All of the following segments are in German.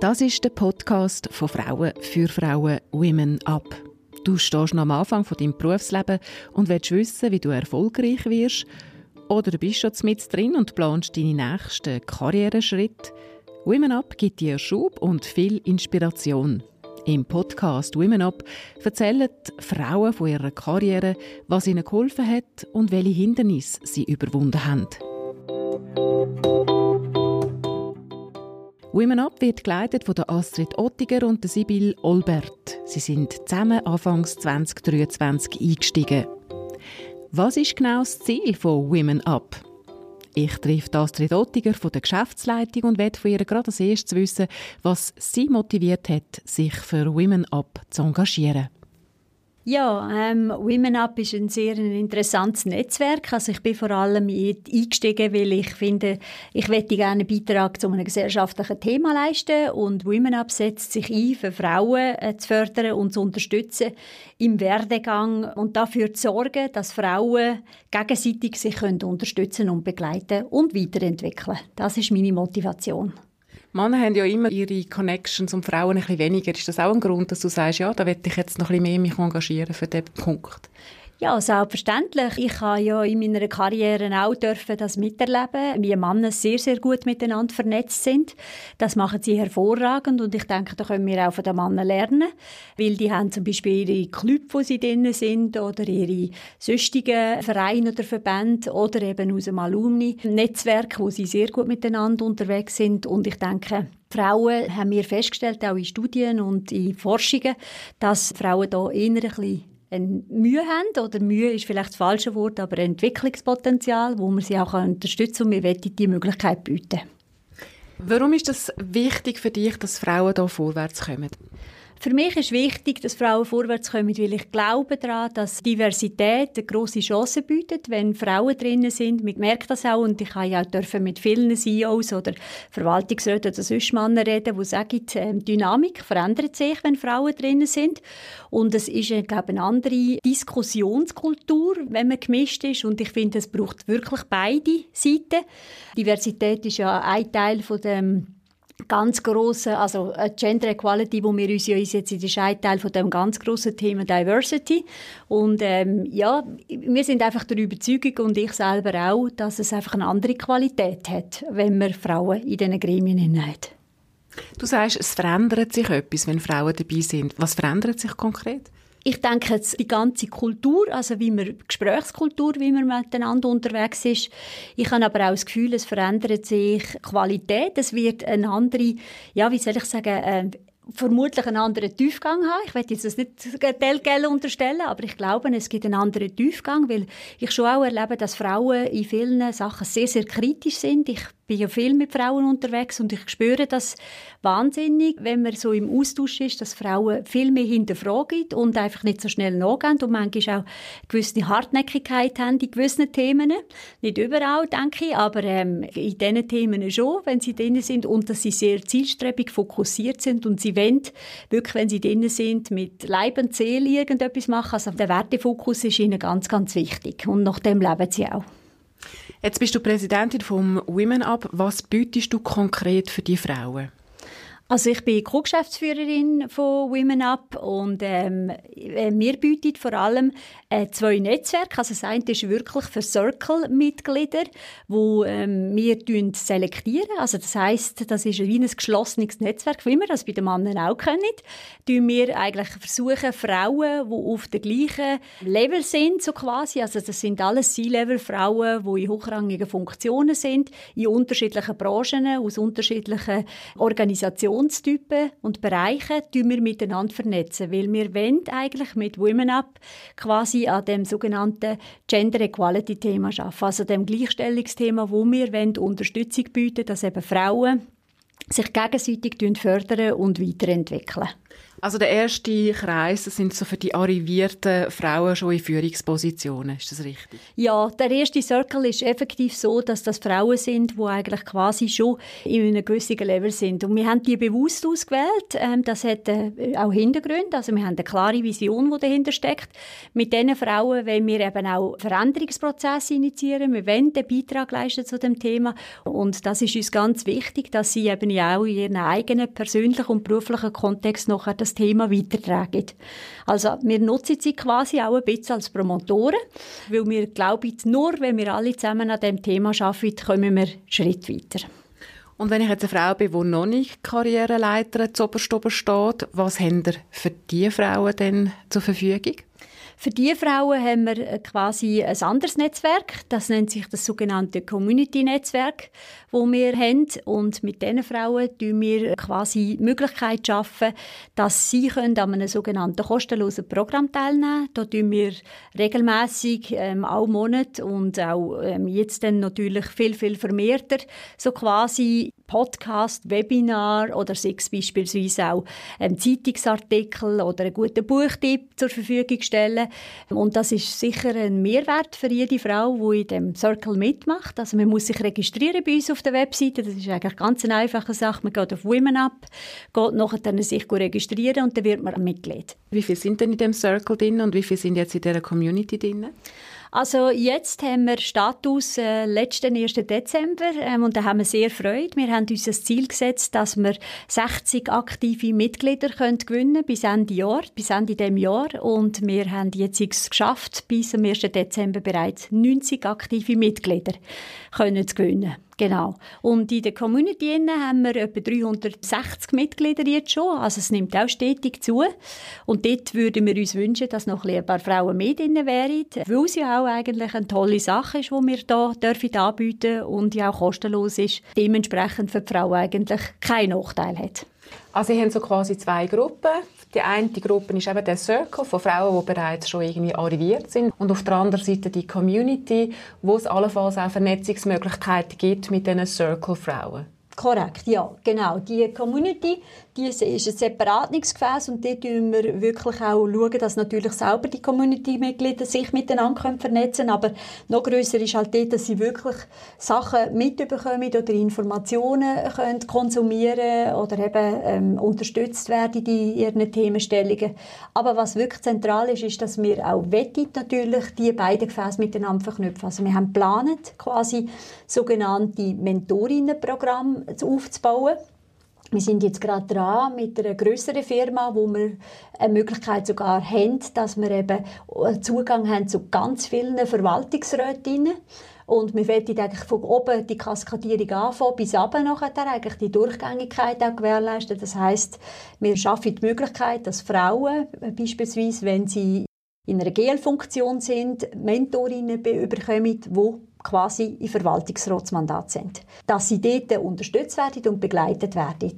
Das ist der Podcast von Frauen für Frauen Women Up. Du stehst noch am Anfang von deinem Berufsleben und willst wissen, wie du erfolgreich wirst. Oder du bist schon mit drin und planst deine nächsten Karriereschritte. Women Up gibt dir Schub und viel Inspiration. Im Podcast Women Up erzählen Frauen von ihrer Karriere, was ihnen geholfen hat und welche Hindernisse sie überwunden haben. Women Up wird geleitet von Astrid Ottiger und der Sibyl Olbert. Sie sind zusammen Anfangs 2023 eingestiegen. Was ist genau das Ziel von Women Up? Ich treffe Astrid Ottiger von der Geschäftsleitung und werde von ihr gerade als erstes wissen, was sie motiviert hat, sich für Women Up zu engagieren. Ja, ähm, Women Up ist ein sehr interessantes Netzwerk. Also ich bin vor allem eingestiegen, weil ich finde, ich möchte gerne einen Beitrag zu einem gesellschaftlichen Thema leisten und Women Up setzt sich ein, für Frauen äh, zu fördern und zu unterstützen im Werdegang und dafür zu sorgen, dass Frauen gegenseitig sich können unterstützen und begleiten und weiterentwickeln. Das ist meine Motivation. Männer haben ja immer ihre Connections und Frauen ein bisschen weniger. Ist das auch ein Grund, dass du sagst, ja, da werde ich jetzt noch ein bisschen mehr mich engagieren für diesen Punkt? Ja, selbstverständlich. Ich habe ja in meiner Karriere auch dürfen das miterleben, wie Männer sehr, sehr gut miteinander vernetzt sind. Das machen sie hervorragend und ich denke, da können wir auch von den Männern lernen, weil die haben zum Beispiel ihre Club, wo sie drin sind oder ihre sonstigen Vereine oder Verbände oder eben aus dem Alumni-Netzwerk, wo sie sehr gut miteinander unterwegs sind und ich denke, Frauen haben wir festgestellt, auch in Studien und in Forschungen, dass Frauen da eher ein bisschen eine Mühe haben, oder Mühe ist vielleicht das falsche Wort, aber Entwicklungspotenzial, wo man sie auch unterstützen und wir wollen diese Möglichkeit bieten. Warum ist es wichtig für dich, dass Frauen hier vorwärts kommen? Für mich ist wichtig, dass Frauen vorwärts kommen, weil ich glaube daran, dass Diversität eine grosse Chance bietet, wenn Frauen drinnen sind. Man merkt das auch und ich habe ja auch mit vielen CEOs oder Verwaltungsräten oder sonst Männern reden, die sagen, die ähm, Dynamik verändert sich, wenn Frauen drinnen sind. Und es ist, äh, glaube ich, eine andere Diskussionskultur, wenn man gemischt ist und ich finde, es braucht wirklich beide Seiten. Diversität ist ja ein Teil von dem ganz große, also Gender Equality, wo wir uns ja einsetzen, ist ein Teil von dem ganz großen Thema Diversity. Und ähm, ja, wir sind einfach der Überzeugung und ich selber auch, dass es einfach eine andere Qualität hat, wenn man Frauen in diesen Gremien hat. Du sagst, es verändert sich etwas, wenn Frauen dabei sind. Was verändert sich konkret? Ich denke die ganze Kultur, also wie man Gesprächskultur, wie man miteinander unterwegs ist. Ich habe aber auch das Gefühl, es verändert sich Qualität. Es wird eine andere, ja, wie soll ich sagen, äh, vermutlich einen anderen Tiefgang haben. Ich werde jetzt das nicht Telgel unterstellen, aber ich glaube, es gibt einen anderen Tiefgang, weil ich schon auch erlebe, dass Frauen in vielen Sachen sehr, sehr kritisch sind. Ich bin ja viel mit Frauen unterwegs und ich spüre das wahnsinnig, wenn man so im Austausch ist, dass Frauen viel mehr hinterfragen und einfach nicht so schnell nachgehen und manchmal auch gewisse Hartnäckigkeit haben in gewissen Themen. Nicht überall, denke ich, aber ähm, in diesen Themen schon, wenn sie drin sind und dass sie sehr zielstrebig fokussiert sind und sie wollen wirklich, wenn sie drin sind, mit Leib und Seele irgendetwas machen. Also der Wertefokus ist ihnen ganz, ganz wichtig und nach dem leben sie auch. Jetzt bist du Präsidentin vom Women Up. Was bietest du konkret für die Frauen? Also ich bin Co-Geschäftsführerin von Women Up und ähm, äh, wir bieten vor allem äh, zwei Netzwerke. Also das eine ist wirklich für Circle-Mitglieder, wo ähm, wir selektieren. Also das heißt, das ist wie ein geschlossenes Netzwerk, wie wir das bei den Männern auch kennen. Tun wir eigentlich versuchen Frauen, die auf dem gleichen Level sind, so quasi. Also das sind alles C-Level-Frauen, die in hochrangigen Funktionen sind, in unterschiedlichen Branchen, aus unterschiedlichen Organisationen Organisationstypen und Bereiche wir miteinander vernetzen, weil wir wollen eigentlich mit Women Up quasi an dem sogenannten Gender Equality Thema arbeiten, also dem Gleichstellungsthema, wo wir wollen Unterstützung bieten, dass eben Frauen sich gegenseitig fördern und weiterentwickeln. Also der erste Kreis sind so für die arrivierten Frauen schon in Führungspositionen, ist das richtig? Ja, der erste Circle ist effektiv so, dass das Frauen sind, die eigentlich quasi schon in einem gewissen Level sind. Und wir haben die bewusst ausgewählt. Ähm, das hat äh, auch Hintergründe. Also wir haben eine klare Vision, die dahinter steckt. Mit diesen Frauen wollen wir eben auch Veränderungsprozesse initiieren. Wir wollen den Beitrag leisten zu dem Thema. Und das ist uns ganz wichtig, dass sie eben auch in ihrem eigenen persönlichen und beruflichen Kontext nachher das das Thema weitertragen. Also wir nutzen sie quasi auch ein bisschen als Promotoren, weil wir glauben, nur wenn wir alle zusammen an diesem Thema arbeiten, kommen wir einen Schritt weiter. Und wenn ich jetzt eine Frau bin, die noch nicht Karriereleiter zu oberst steht, was haben ihr für diese Frauen denn zur Verfügung? Für diese Frauen haben wir äh, quasi ein anderes Netzwerk. Das nennt sich das sogenannte Community-Netzwerk, wo wir haben. Und mit diesen Frauen schaffen wir quasi die Möglichkeit schaffen, dass sie können an einem sogenannten kostenlosen Programm teilnehmen können. Da tun wir regelmäßig, ähm, auch Monat und auch ähm, jetzt dann natürlich viel, viel vermehrter, so quasi Podcast, Webinar oder sechs beispielsweise auch ähm, Zeitungsartikel oder einen guten Buchtipp zur Verfügung stellen. Und das ist sicher ein Mehrwert für jede Frau, die in dem Circle mitmacht. Also man muss sich registrieren bei uns auf der Webseite. Das ist eigentlich ganz einfache Sache. Man geht auf Women Up, geht nachher dann sich registrieren und dann wird man Mitglied. Wie viele sind denn in dem Circle drin und wie viele sind jetzt in dieser Community drin? Also jetzt haben wir Status äh, letzten 1. Dezember ähm, und da haben wir sehr Freude. Wir haben uns das Ziel gesetzt, dass wir 60 aktive Mitglieder können gewinnen bis Ende Jahr, bis Ende dem Jahr und wir haben jetzt es geschafft, bis am 1. Dezember bereits 90 aktive Mitglieder können zu gewinnen. Genau. Und in der Community haben wir etwa 360 Mitglieder jetzt schon. Also es nimmt auch stetig zu. Und dort würden wir uns wünschen, dass noch ein paar Frauen mehr drin wären, weil es ja auch eigentlich eine tolle Sache ist, die wir hier dürfen anbieten und ja auch kostenlos ist. Dementsprechend für die Frau eigentlich keinen Nachteil hat. Also Sie haben so quasi zwei Gruppen. Die eine Gruppe ist eben der Circle von Frauen, die bereits schon irgendwie arriviert sind. Und auf der anderen Seite die Community, wo es allenfalls auch Vernetzungsmöglichkeiten gibt mit diesen Circle-Frauen. Korrekt, ja, genau. Die Community, die ist ein Separatungsgefäß und dort schauen wir wirklich auch, schauen, dass natürlich selber die Community-Mitglieder sich miteinander vernetzen können, aber noch grösser ist halt dort, dass sie wirklich Sachen mitbekommen oder Informationen können konsumieren oder eben ähm, unterstützt werden in ihren Themenstellungen. Aber was wirklich zentral ist, ist, dass wir auch wettet natürlich die beiden Gefäße miteinander verknüpfen. Also wir haben geplant, quasi sogenannte Mentorinnenprogramme aufzubauen. Wir sind jetzt gerade dran mit einer größeren Firma, wo wir eine Möglichkeit sogar haben, dass wir eben Zugang haben zu ganz vielen Verwaltungsrätinnen. Und wir wollen eigentlich von oben die Kaskadierung anfangen, bis runter nachher eigentlich die Durchgängigkeit auch gewährleisten. Das heißt, wir schaffen die Möglichkeit, dass Frauen beispielsweise, wenn sie in einer GL-Funktion sind, Mentorinnen bekommen, die quasi im Verwaltungsratsmandat sind. Dass sie dort unterstützt werden und begleitet werden.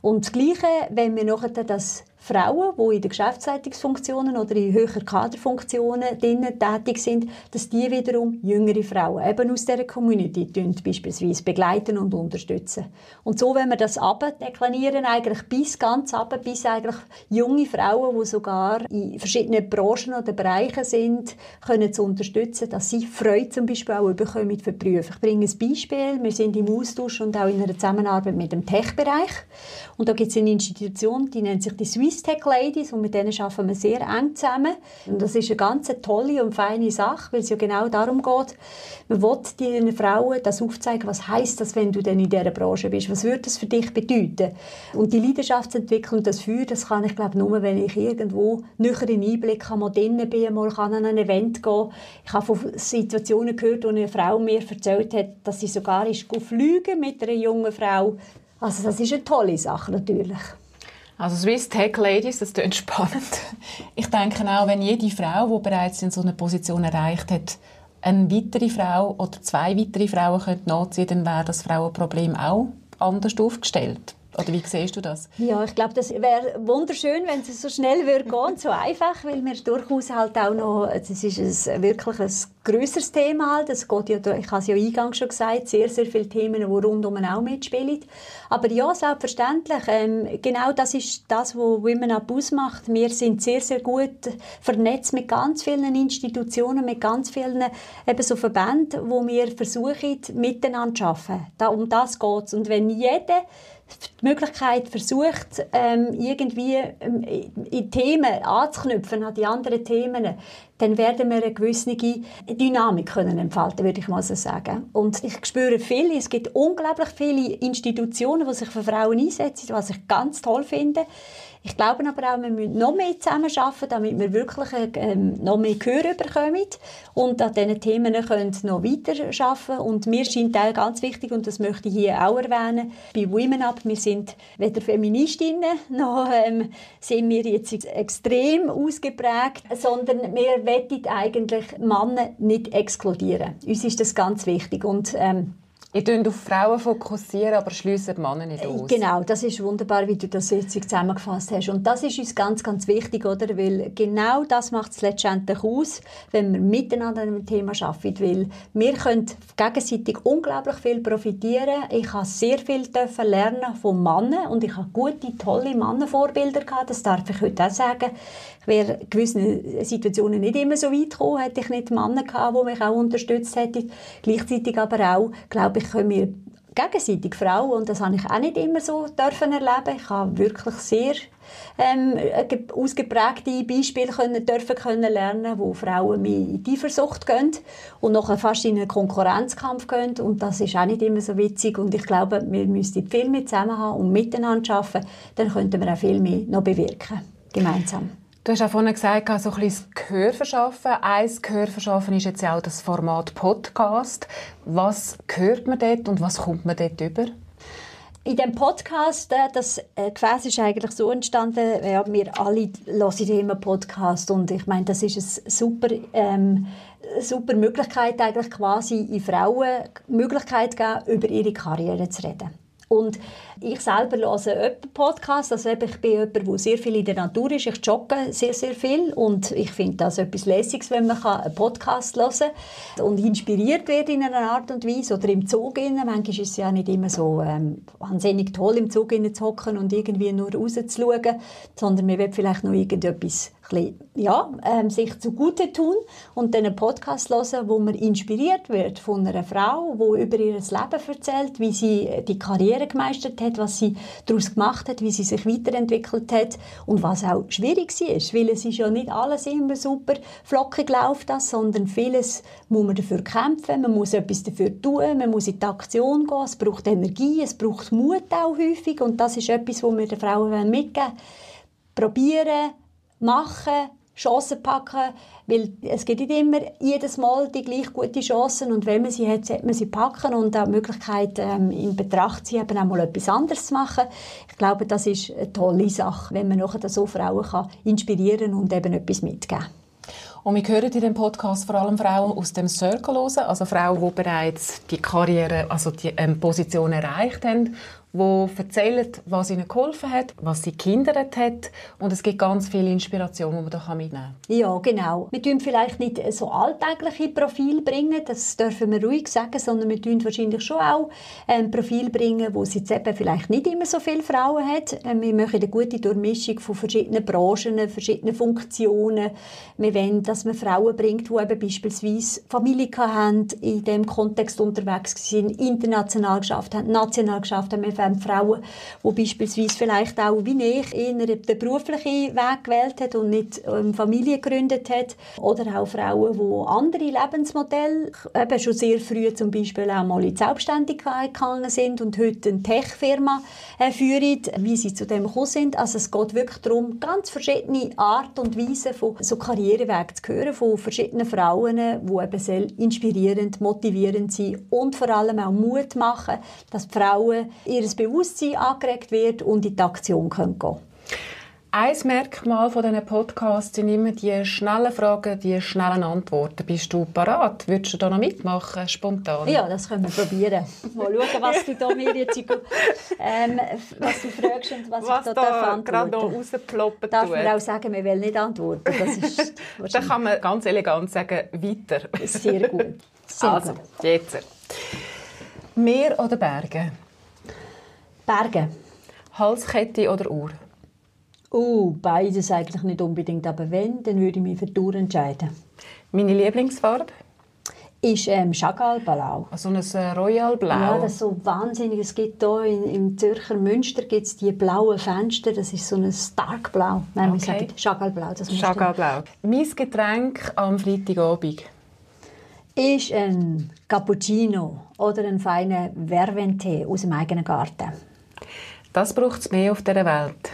Und das Gleiche, wenn wir nachher das Frauen, die in den Geschäftsleitungsfunktionen oder in höheren Kaderfunktionen tätig sind, dass die wiederum jüngere Frauen eben aus dieser Community beispielsweise begleiten und unterstützen. Und so, wenn wir das abdeklinieren, eigentlich bis ganz ab, bis eigentlich junge Frauen, die sogar in verschiedenen Branchen oder Bereichen sind, können zu unterstützen, dass sie Freude zum Beispiel auch bekommen für die Berufe. Ich bringe ein Beispiel. Wir sind im Austausch und auch in einer Zusammenarbeit mit dem Tech-Bereich. Und da gibt es eine Institution, die nennt sich die Swiss Tech Ladies und mit denen arbeiten wir sehr eng zusammen. Und das ist eine ganz tolle und feine Sache, weil es ja genau darum geht, man will den Frauen das aufzeigen, was heißt das, wenn du denn in dieser Branche bist, was würde das für dich bedeuten? Und die Leidenschaftsentwicklung, das Feuer, das kann ich glaube nur, wenn ich irgendwo nüchtern Einblick habe, mal drinnen bin, mal kann an ein Event gehen. Ich habe von Situationen gehört, wo eine Frau mir erzählt hat, dass sie sogar ist mit einer jungen Frau. Also das ist eine tolle Sache natürlich. Also Swiss Tech Ladies, das klingt spannend. Ich denke auch, wenn jede Frau, die bereits in so einer Position erreicht hat, eine weitere Frau oder zwei weitere Frauen könnte nachziehen, dann wäre das Frauenproblem auch anders aufgestellt. Oder wie siehst du das? Ja, ich glaube, das wäre wunderschön, wenn es so schnell würde gehen, so einfach, weil wir durchaus halt auch noch, es ist ein, wirklich ein grösseres Thema halt. Es geht ja, ich habe es ja eingangs schon gesagt, sehr, sehr viele Themen, die rundum auch mitspielen. Aber ja, selbstverständlich, ähm, genau das ist das, was Women Up ausmacht. Wir sind sehr, sehr gut vernetzt mit ganz vielen Institutionen, mit ganz vielen eben so Verbänden, wo wir versuchen, miteinander zu arbeiten. Da, um das geht es. Und wenn jeder die Möglichkeit versucht, ähm, irgendwie ähm, in Themen anzuknüpfen an die anderen Themen, dann werden wir eine gewisse Dynamik können entfalten, würde ich mal so sagen. Und ich spüre viele, es gibt unglaublich viele Institutionen, die sich für Frauen einsetzen, was ich ganz toll finde. Ich glaube aber auch, wir müssen noch mehr zusammenarbeiten, damit wir wirklich ähm, noch mehr Gehör bekommen und an diesen Themen können noch weiter arbeiten. Und mir scheint auch ganz wichtig, und das möchte ich hier auch erwähnen, bei Women Up, wir sind weder Feministinnen, noch ähm, sind wir jetzt extrem ausgeprägt, sondern wir wollen eigentlich Männer nicht exkludieren. Uns ist das ganz wichtig. Und ähm, Ihr fokussiert auf Frauen, fokussieren, aber schliessen die Männer nicht aus. Genau, das ist wunderbar, wie du das jetzt zusammengefasst hast. Und das ist uns ganz, ganz wichtig, oder? Weil genau das macht es letztendlich aus, wenn wir miteinander an einem Thema arbeiten. Weil wir können gegenseitig unglaublich viel profitieren. Ich habe sehr viel lernen von Männern und ich habe gute, tolle Mannenvorbilder gehabt. Das darf ich heute auch sagen. Ich wäre in gewissen Situationen nicht immer so weit gekommen, hätte ich nicht Männer gehabt, die mich auch unterstützt hätten. Gleichzeitig aber auch, glaube ich, können wir gegenseitig Frauen, und das habe ich auch nicht immer so dürfen erleben. Ich habe wirklich sehr ähm, ausgeprägte Beispiele können, dürfen können lernen, wo Frauen mehr in die Versucht gehen und nachher fast in einen Konkurrenzkampf gehen und das ist auch nicht immer so witzig und ich glaube, wir müssten viel mehr zusammen haben und miteinander arbeiten, dann könnten wir auch viel mehr noch bewirken, gemeinsam. Du hast auch vorhin gesagt, so ein bisschen Gehör verschaffen. Eins Gehör verschaffen ist jetzt ja auch das Format Podcast. Was hört man dort und was kommt man dort über? In dem Podcast, äh, das äh, Gefäß ist eigentlich so entstanden, ja, wir alle hören immer Podcast und ich meine, das ist eine super, ähm, super Möglichkeit eigentlich quasi in Frauen Möglichkeit geben, über ihre Karriere zu reden. Und ich selber höre Podcasts, also ich bin jemand, der sehr viel in der Natur ist. Ich jogge sehr, sehr viel und ich finde das etwas Lässiges, wenn man einen Podcast hören kann und inspiriert wird in einer Art und Weise. Oder im Zug. Manchmal ist es ja nicht immer so ähm, wahnsinnig toll, im Zug zu hocken und irgendwie nur rauszuschauen, sondern man will vielleicht noch irgendetwas bisschen, ja, ähm, sich zugute tun und dann einen Podcast hören, wo man inspiriert wird von einer Frau, die über ihr Leben erzählt, wie sie die Karriere gemeistert hat, was sie daraus gemacht hat, wie sie sich weiterentwickelt hat und was auch schwierig war, weil es ist ja nicht alles immer super flockig läuft das, sondern vieles muss man dafür kämpfen, man muss etwas dafür tun, man muss in die Aktion gehen, es braucht Energie, es braucht Mut auch häufig und das ist etwas, was wir den Frauen mitgeben wollen. Probieren, machen, Chancen packen, weil es gibt nicht immer jedes Mal die gleich gute Chancen und wenn man sie hat, sollte man sie packen und auch die Möglichkeit ähm, in Betracht ziehen, eben auch mal etwas anderes zu machen. Ich glaube, das ist eine tolle Sache, wenn man nachher so Frauen kann inspirieren und eben etwas mitgeben und wir hören in dem Podcast vor allem Frauen aus dem Circle also Frauen, die bereits die Karriere, also die ähm, Position erreicht haben die erzählen, was ihnen geholfen hat, was sie gehindert hat. Und es gibt ganz viel Inspiration, die man da mitnehmen kann. Ja, genau. Wir tun vielleicht nicht so alltägliche Profil bringen, das dürfen wir ruhig sagen, sondern wir tun wahrscheinlich schon auch ein Profil bringen, wo es jetzt eben vielleicht nicht immer so viele Frauen hat. Ähm, wir machen eine gute Durchmischung von verschiedenen Branchen, verschiedenen Funktionen. Wir wollen, dass man Frauen bringt, die eben beispielsweise Familie haben, in dem Kontext unterwegs sind, international geschafft haben, national geschafft haben ähm, Frauen, die beispielsweise vielleicht auch wie ich eher den beruflichen Weg gewählt hat und nicht ähm, Familie gegründet hat. Oder auch Frauen, die andere Lebensmodelle eben schon sehr früh zum Beispiel auch mal in die Selbstständigkeit gegangen sind und heute eine Tech-Firma äh, führen, wie sie zu dem gekommen sind. Also es geht wirklich darum, ganz verschiedene Art und Weise von so Karriereweg zu hören, von verschiedenen Frauen, die eben sehr inspirierend, motivierend sind und vor allem auch Mut machen, dass die Frauen ihr Bewusstsein angeregt wird und in die Aktion gehen können. Ein Merkmal von diesen Podcasts sind immer die schnellen Fragen, die schnellen Antworten. Bist du parat? Würdest du da noch mitmachen, spontan? Ja, das können wir probieren. Mal schauen, was du da mir jetzt ähm, was du fragst und was, was ich da, da gerade noch rausploppen Darf tut. man auch sagen, wir wollen nicht antworten? Das ist Dann kann man ganz elegant sagen, weiter. Sehr gut. Sehr also, gut. jetzt. Meer oder Berge? Berge. Halskette oder Uhr? Oh, beides eigentlich nicht unbedingt, aber wenn, dann würde ich mich für die Uhr entscheiden. Meine Lieblingsfarbe? Ist ähm, Chagall Blau. Also ein äh, Royal Blau? Ja, das ist so wahnsinnig. Es gibt hier in, im Zürcher Münster gibt's die blauen Fenster, das ist so ein Stark Blau. Nein, okay. wir sagen Chagall Blau. Chagall Blau. Mein Getränk am Freitagabend? Ist ein Cappuccino oder ein feiner Vervente aus dem eigenen Garten. Das braucht es mehr auf dieser Welt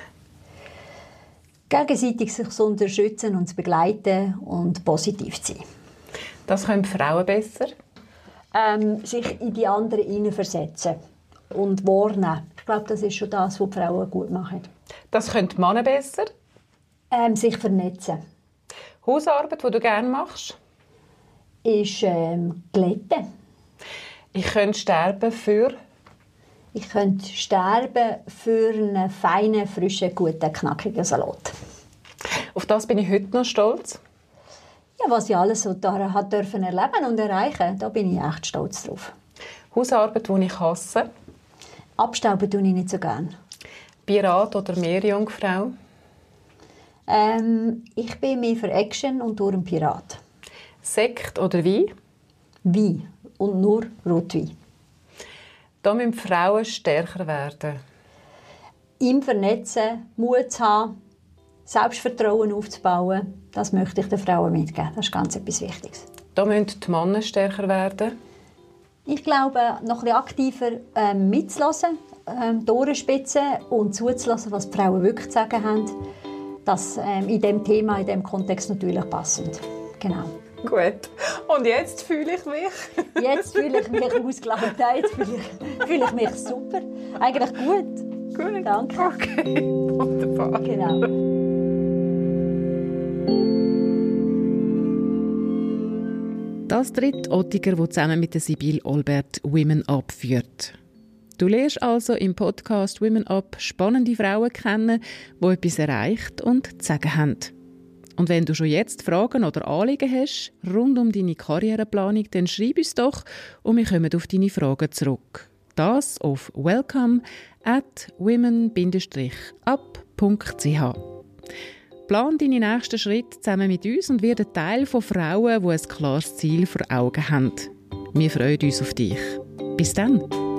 gegenseitig sich zu unterstützen und zu begleiten und positiv zu sein. Das können Frauen besser? Ähm, sich in die anderen hineinversetzen und warnen. Ich glaube, das ist schon das, was die Frauen gut machen. Das können Männer besser? Ähm, sich vernetzen. Hausarbeit, die du gerne machst? Ist ähm, glätten. Ich könnte sterben für ich könnte sterben für einen feinen, frischen, guten, knackigen Salat. Auf das bin ich heute noch stolz. Ja, was ich alles so da hat dürfen erleben und erreichen, da bin ich echt stolz drauf. Hausarbeit, die ich hasse? Abstauben tue ich nicht so gerne. Pirat oder Meerjungfrau? Ähm, ich bin mehr für Action und durch ein Pirat. Sekt oder Wein? Wein und nur Rotwein. Da müssen Frauen stärker werden. Im Vernetzen, Mut zu haben, Selbstvertrauen aufzubauen, das möchte ich den Frauen mitgeben. Das ist ganz etwas Wichtiges. Da müssen die Männer stärker werden. Ich glaube, noch ein aktiver ähm, mitzulassen, ähm, und zuzulassen, was die Frauen wirklich zu sagen haben. Das ähm, in dem Thema, in dem Kontext natürlich passend. Genau. Gut. Und jetzt fühle ich mich? jetzt fühle ich mich ausgelaugt. Jetzt fühle ich, fühle ich mich super. Eigentlich gut. Gut. Danke. Okay. Wunderbar. Genau. Das dritte Ottiger, der zusammen mit der Sibyl Olbert Women Up führt. Du lernst also im Podcast Women Up spannende Frauen kennen, die etwas erreicht und zu sagen haben. Und wenn du schon jetzt Fragen oder Anliegen hast rund um deine Karriereplanung, dann schreib uns doch und wir kommen auf deine Fragen zurück. Das auf welcome at women-up.ch. Plan deine nächsten Schritte zusammen mit uns und werde Teil von Frauen, die ein klares Ziel vor Augen haben. Wir freuen uns auf dich. Bis dann!